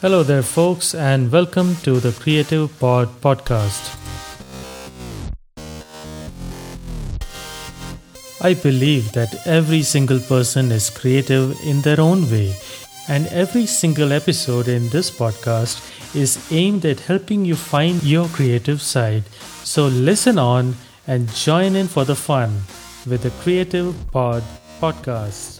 Hello there, folks, and welcome to the Creative Pod podcast. I believe that every single person is creative in their own way, and every single episode in this podcast is aimed at helping you find your creative side. So listen on and join in for the fun with the Creative Pod podcast.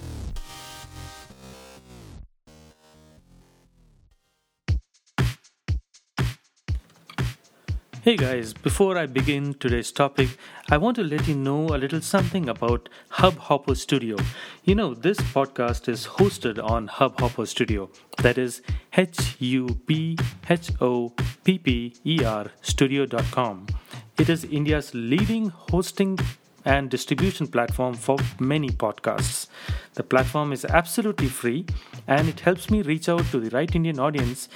Hey guys, before I begin today's topic, I want to let you know a little something about Hubhopper Studio. You know, this podcast is hosted on Hubhopper Studio. That is H U B H O P P E R studio.com. It is India's leading hosting and distribution platform for many podcasts. The platform is absolutely free and it helps me reach out to the right Indian audience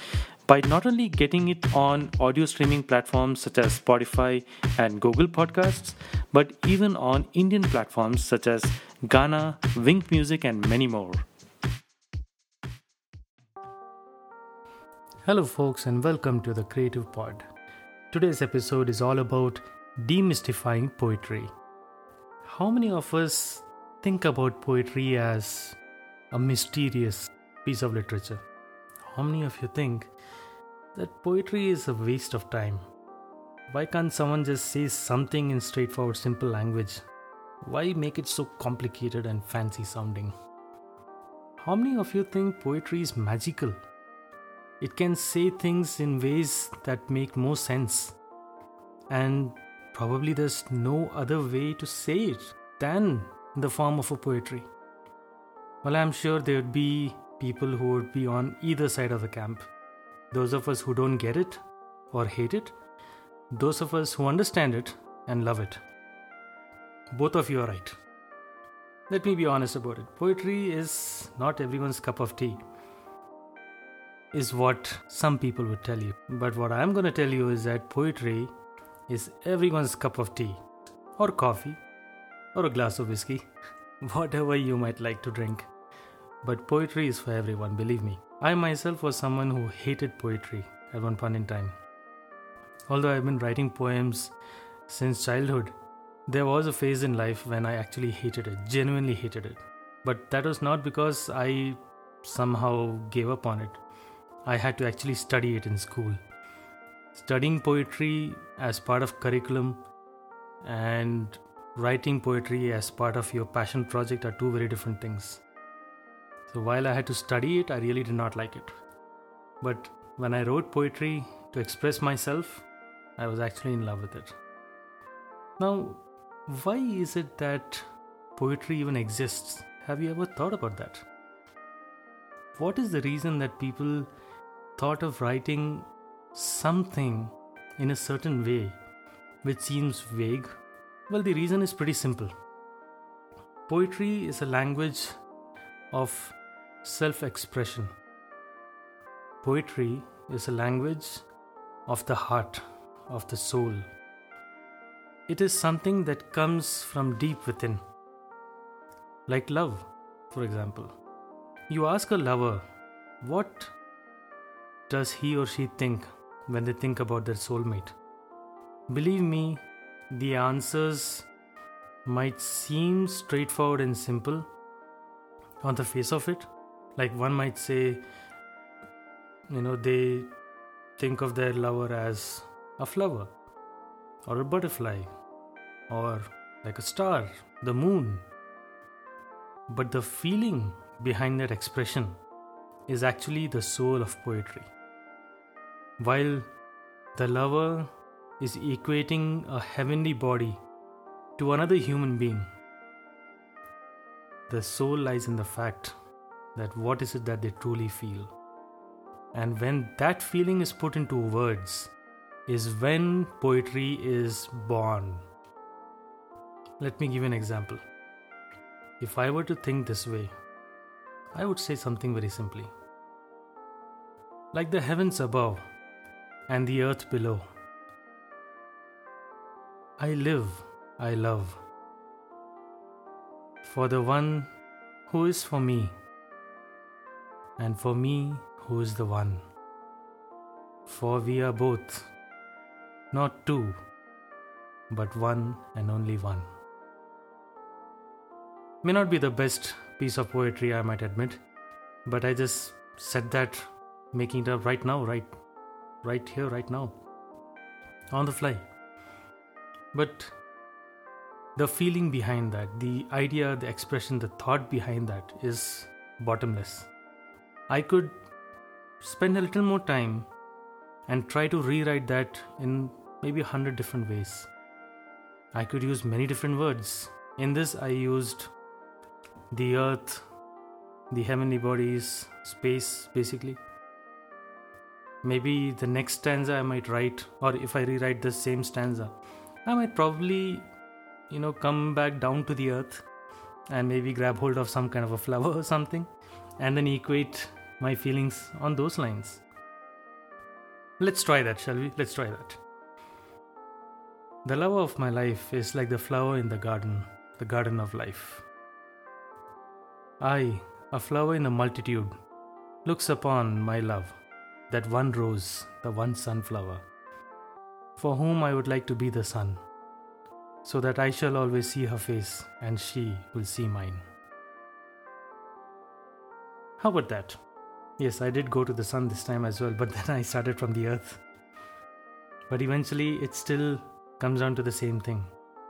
by not only getting it on audio streaming platforms such as Spotify and Google Podcasts, but even on Indian platforms such as Gaana, Wynk Music, and many more. Hello, folks, and welcome to the Creative Pod. Today's episode is all about demystifying poetry. How many of us think about poetry as a mysterious piece of literature? How many of you think that poetry is a waste of time. Why can't someone just say something in straightforward, simple language? Why make it so complicated and fancy sounding? How many of you think poetry is magical? It can say things in ways that make more sense. And probably there's no other way to say it than in the form of a poetry. Well, I'm sure there would be people who would be on either side of the camp those of us who don't get it or hate it, those of us who understand it and love it. Both of you are right. Let me be honest about it. Poetry is not everyone's cup of tea, is what some people would tell you. But what I'm going to tell you is that poetry is everyone's cup of tea, or coffee, or a glass of whiskey, whatever you might like to drink. But poetry is for everyone, believe me. I myself was someone who hated poetry at one point in time. Although I've been writing poems since childhood, there was a phase in life when I actually hated it, genuinely hated it. But that was not because I somehow gave up on it. I had to actually study it in school. Studying poetry as part of curriculum and writing poetry as part of your passion project are two very different things. So while I had to study it, I really did not like it. But when I wrote poetry to express myself, I was actually in love with it. Now, why is it that poetry even exists? Have you ever thought about that? What is the reason that people thought of writing something in a certain way which seems vague? Well, the reason is pretty simple. Poetry is a language of self expression. Poetry is a language of the heart, of the soul. It is something that comes from deep within. Like love, for example. You ask a lover, what does he or she think when they think about their soulmate? Believe me, the answers might seem straightforward and simple on the face of it, like one might say you know they think of their lover as a flower or a butterfly or like a star the moon. But the feeling behind that expression is actually the soul of poetry. While the lover is equating a heavenly body to another human being the soul lies in the fact that what is it that they truly feel. And when that feeling is put into words, is when poetry is born. Let me give an example. If I were to think this way, I would say something very simply. Like the heavens above and the earth below, I live, I love. For the one who is for me and for me, who is the one? For we are both not two, but one and only one. May not be the best piece of poetry, I might admit, but I just said that making it up right now, right, right here, right now, on the fly. But the feeling behind that, the idea, the expression, the thought behind that is bottomless. I could spend a little more time and try to rewrite that in maybe a hundred different ways. I could use many different words. In this, I used the earth, the heavenly bodies, space, basically. Maybe the next stanza I might write, or if I rewrite the same stanza, I might probably, you know, come back down to the earth and maybe grab hold of some kind of a flower or something and then equate my feelings on those lines. Let's try that, shall we? Let's try that. The love of my life is like the flower in the garden, the garden of life. I, a flower in the multitude, looks upon my love, that one rose, the one sunflower, for whom I would like to be the sun, so that I shall always see her face and she will see mine. How about that? Yes, I did go to the sun this time as well, but then I started from the earth. But eventually, it still comes down to the same thing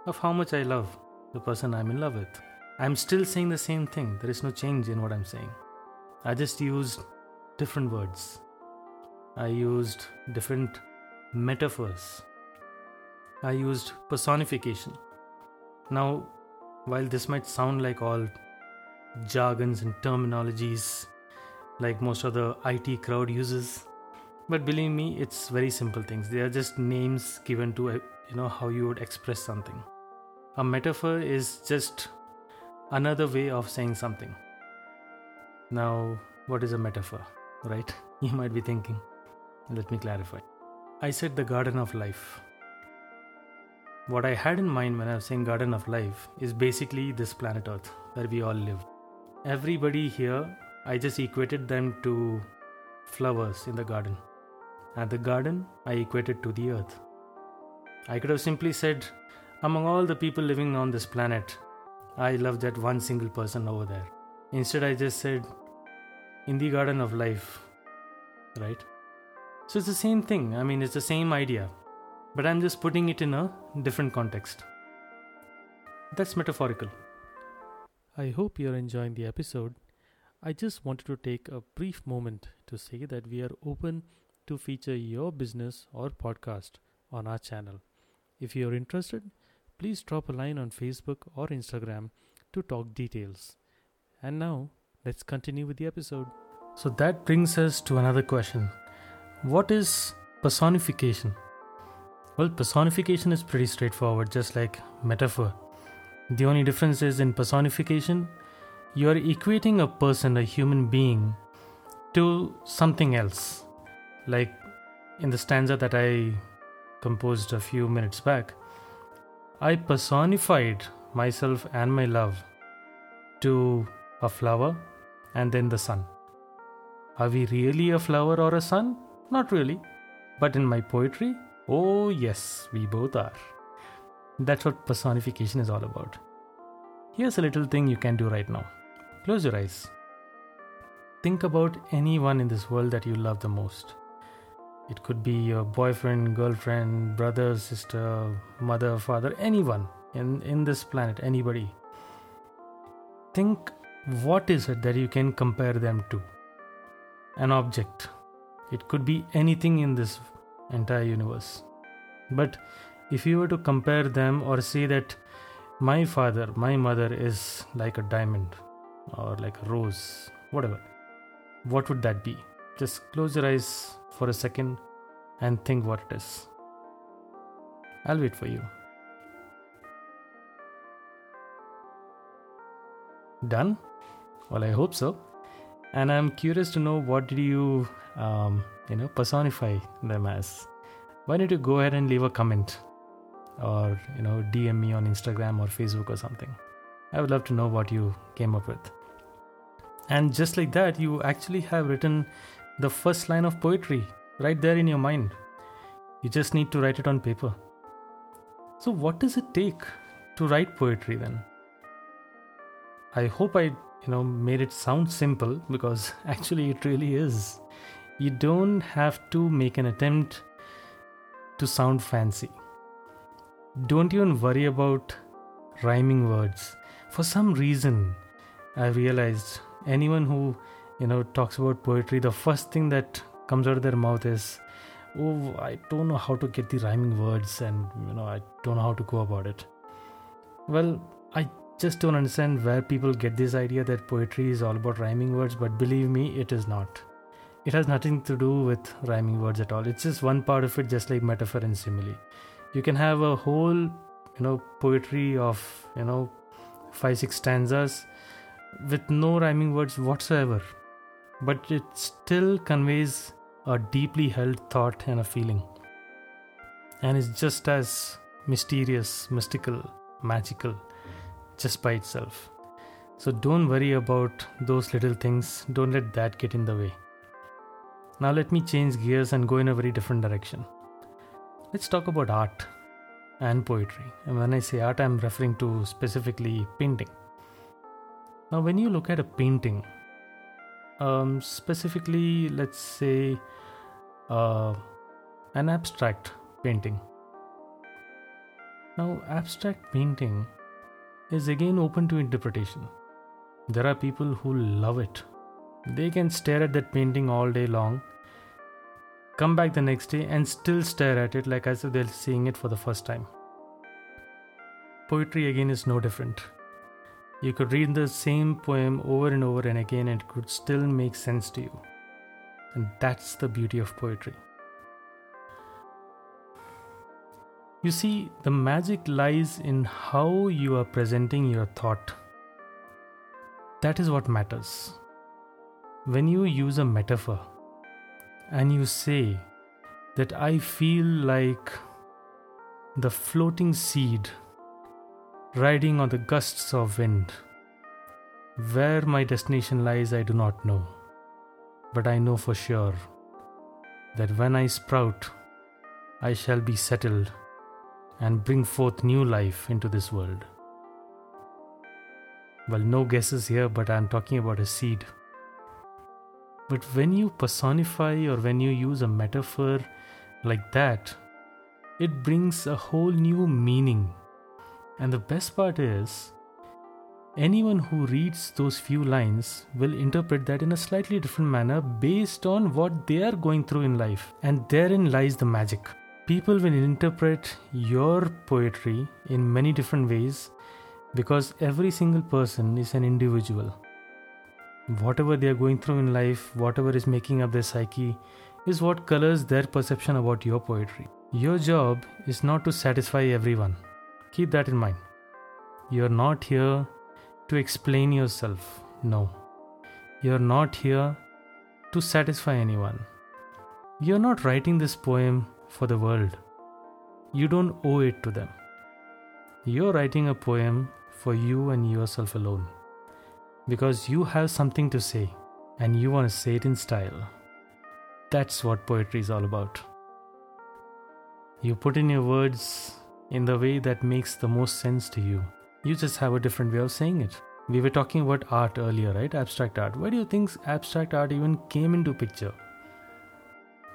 of how much I love the person I'm in love with. I'm still saying the same thing. There is no change in what I'm saying. I just used different words. I used different metaphors. I used personification. Now, while this might sound like all jargons and terminologies like most of the IT crowd uses, but believe me, it's very simple things. They are just names given to uh, you know how you would express something. A metaphor is just another way of saying something. Now, what is a metaphor, right? You might be thinking. Let me clarify. I said the garden of life. What I had in mind when I was saying garden of life is basically this planet Earth where we all live. Everybody here, I just equated them to flowers in the garden. And the garden, I equated to the earth. I could have simply said, among all the people living on this planet, I love that one single person over there. Instead, I just said, in the garden of life, right? So it's the same thing. I mean, it's the same idea, but I'm just putting it in a different context. That's metaphorical. I hope you're enjoying the episode. I just wanted to take a brief moment to say that we are open to feature your business or podcast on our channel. If you are interested, please drop a line on Facebook or Instagram to talk details. And now, let's continue with the episode. So, that brings us to another question What is personification? Well, personification is pretty straightforward, just like metaphor. The only difference is in personification, you are equating a person, a human being, to something else. Like in the stanza that I composed a few minutes back, I personified myself and my love to a flower and then the sun. Are we really a flower or a sun? Not really. But in my poetry, oh yes, we both are. That's what personification is all about. Here's a little thing you can do right now. Close your eyes. Think about anyone in this world that you love the most. It could be your boyfriend, girlfriend, brother, sister, mother, father, anyone in, in this planet, anybody. Think what is it that you can compare them to? An object. It could be anything in this entire universe. But if you were to compare them or say that my father, my mother is like a diamond or like a rose, whatever, what would that be? Just close your eyes for a second and think what it is. I'll wait for you. Done? Well, I hope so. And I'm curious to know what did you, um, you know, personify them as. Why don't you go ahead and leave a comment, or you know, DM me on Instagram or Facebook or something. I would love to know what you came up with. And just like that, you actually have written the first line of poetry right there in your mind. You just need to write it on paper. So, what does it take to write poetry then? I hope I, you know, made it sound simple because actually it really is. You don't have to make an attempt to sound fancy. Don't even worry about rhyming words. For some reason, I realized anyone who, you know, talks about poetry, the first thing that comes out of their mouth is, "Oh, I don't know how to get the rhyming words, and you know, I don't know how to go about it." Well, I just don't understand where people get this idea that poetry is all about rhyming words, but believe me, it is not. It has nothing to do with rhyming words at all. It's just one part of it, just like metaphor and simile. You can have a whole, you know, poetry of, you know, five, six stanzas with no rhyming words whatsoever, but it still conveys a deeply held thought and a feeling. And it's just as mysterious, mystical, magical just by itself. So don't worry about those little things, don't let that get in the way. Now, let me change gears and go in a very different direction. Let's talk about art and poetry. And when I say art, I'm referring to specifically painting. Now, when you look at a painting, um, specifically, let's say uh, an abstract painting. Now, abstract painting is again open to interpretation. There are people who love it. They can stare at that painting all day long, come back the next day, and still stare at it like as if they're seeing it for the first time. Poetry again is no different. You could read the same poem over and over and again, and it could still make sense to you. And that's the beauty of poetry. You see, the magic lies in how you are presenting your thought. That is what matters. When you use a metaphor and you say that I feel like the floating seed riding on the gusts of wind. Where my destination lies, I do not know. But I know for sure that when I sprout, I shall be settled and bring forth new life into this world. Well, no guesses here, but I'm talking about a seed. But when you personify or when you use a metaphor like that, it brings a whole new meaning. And the best part is, anyone who reads those few lines will interpret that in a slightly different manner based on what they are going through in life. And therein lies the magic people will interpret your poetry in many different ways because every single person is an individual. Whatever they are going through in life, whatever is making up their psyche, is what colors their perception about your poetry. Your job is not to satisfy everyone. Keep that in mind. You're not here to explain yourself. No. You're not here to satisfy anyone. You're not writing this poem for the world. You don't owe it to them. You're writing a poem for you and yourself alone because you have something to say and you want to say it in style. That's what poetry is all about. You put in your words in the way that makes the most sense to you. You just have a different way of saying it. We were talking about art earlier, right? Abstract art. Why do you think abstract art even came into picture?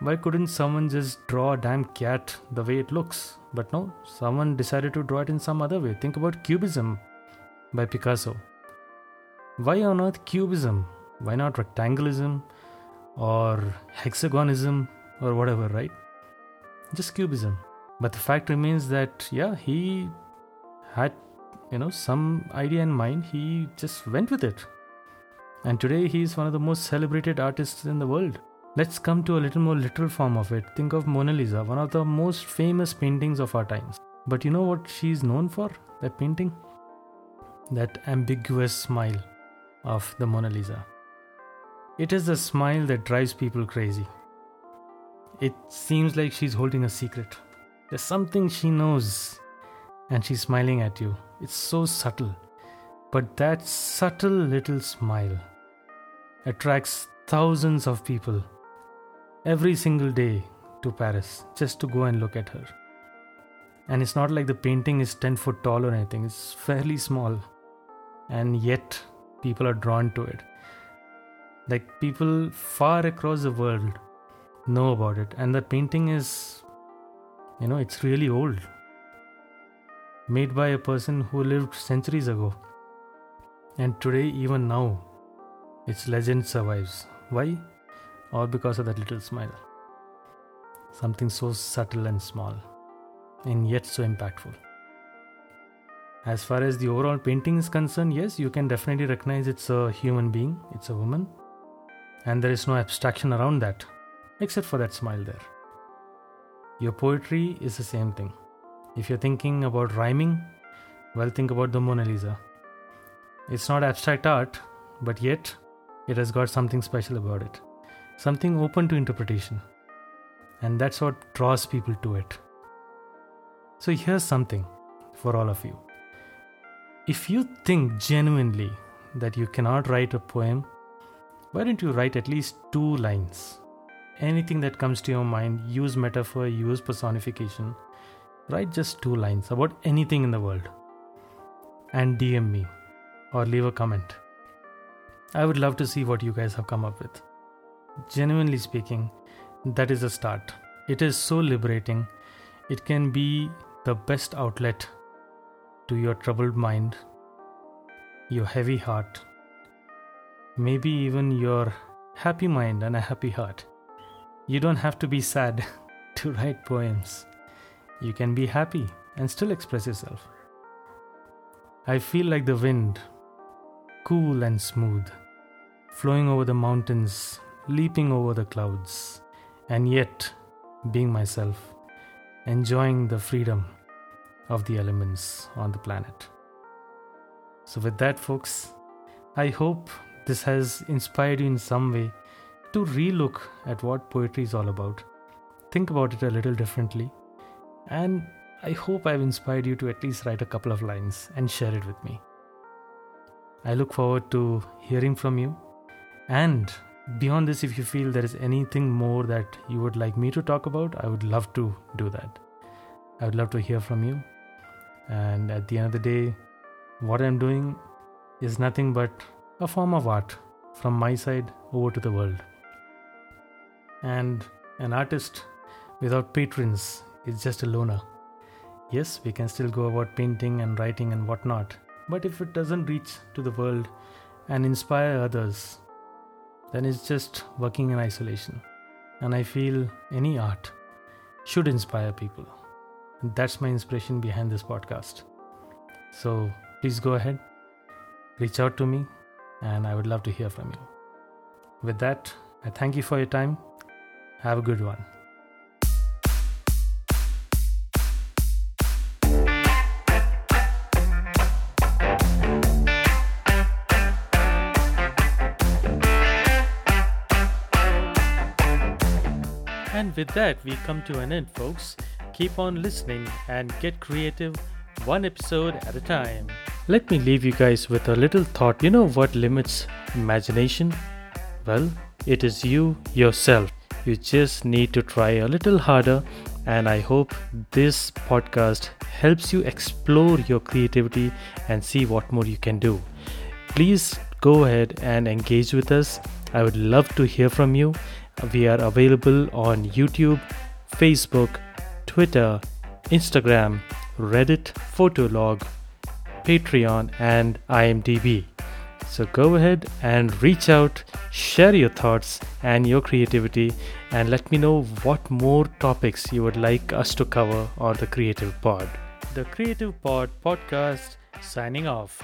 Why couldn't someone just draw a damn cat the way it looks? But no, someone decided to draw it in some other way. Think about Cubism by Picasso. Why on earth Cubism? Why not rectanglism or hexagonism or whatever, right? Just Cubism. But the fact remains that, yeah, he had, you know, some idea in mind. He just went with it. And today he is one of the most celebrated artists in the world. Let's come to a little more literal form of it. Think of Mona Lisa, one of the most famous paintings of our times. But you know what she is known for? That painting? That ambiguous smile of the Mona Lisa. It is the smile that drives people crazy. It seems like she's holding a secret. There's something she knows, and she's smiling at you. It's so subtle. But that subtle little smile attracts thousands of people every single day to Paris just to go and look at her. And it's not like the painting is 10 foot tall or anything, it's fairly small. And yet, people are drawn to it. Like, people far across the world know about it. And the painting is, you know, it's really old. Made by a person who lived centuries ago. And today, even now, its legend survives. Why? All because of that little smile. Something so subtle and small, and yet so impactful. As far as the overall painting is concerned, yes, you can definitely recognize it's a human being, it's a woman, and there is no abstraction around that, except for that smile there. Your poetry is the same thing. If you're thinking about rhyming, well, think about the Mona Lisa. It's not abstract art, but yet it has got something special about it, something open to interpretation. And that's what draws people to it. So here's something for all of you. If you think genuinely that you cannot write a poem, why don't you write at least two lines? Anything that comes to your mind, use metaphor, use personification. Write just two lines about anything in the world. And DM me or leave a comment. I would love to see what you guys have come up with. Genuinely speaking, that is a start. It is so liberating. It can be the best outlet to your troubled mind, your heavy heart, maybe even your happy mind and a happy heart. You don't have to be sad to write poems. You can be happy and still express yourself. I feel like the wind, cool and smooth, flowing over the mountains, leaping over the clouds and yet being myself, enjoying the freedom of the elements on the planet. So, with that, folks, I hope this has inspired you in some way to relook at what poetry is all about, think about it a little differently, and I hope I've inspired you to at least write a couple of lines and share it with me. I look forward to hearing from you and beyond this, if you feel there is anything more that you would like me to talk about, I would love to do that. I would love to hear from you. And at the end of the day, what I'm doing is nothing but a form of art from my side over to the world. And an artist without patrons is just a loner. Yes, we can still go about painting and writing and whatnot, but if it doesn't reach to the world and inspire others, then it's just working in isolation. And I feel any art should inspire people. That's my inspiration behind this podcast. So please go ahead, reach out to me, and I would love to hear from you. With that, I thank you for your time. Have a good one. And with that, we come to an end, folks. Keep on listening and get creative one episode at a time. Let me leave you guys with a little thought. You know what limits imagination? Well, it is you yourself. You just need to try a little harder, and I hope this podcast helps you explore your creativity and see what more you can do. Please go ahead and engage with us. I would love to hear from you we are available on YouTube, Facebook, Twitter, Instagram, Reddit, Photoblog, Patreon, and IMDb. So go ahead and reach out, share your thoughts and your creativity, and let me know what more topics you would like us to cover on the Creative Pod. The Creative Pod podcast signing off.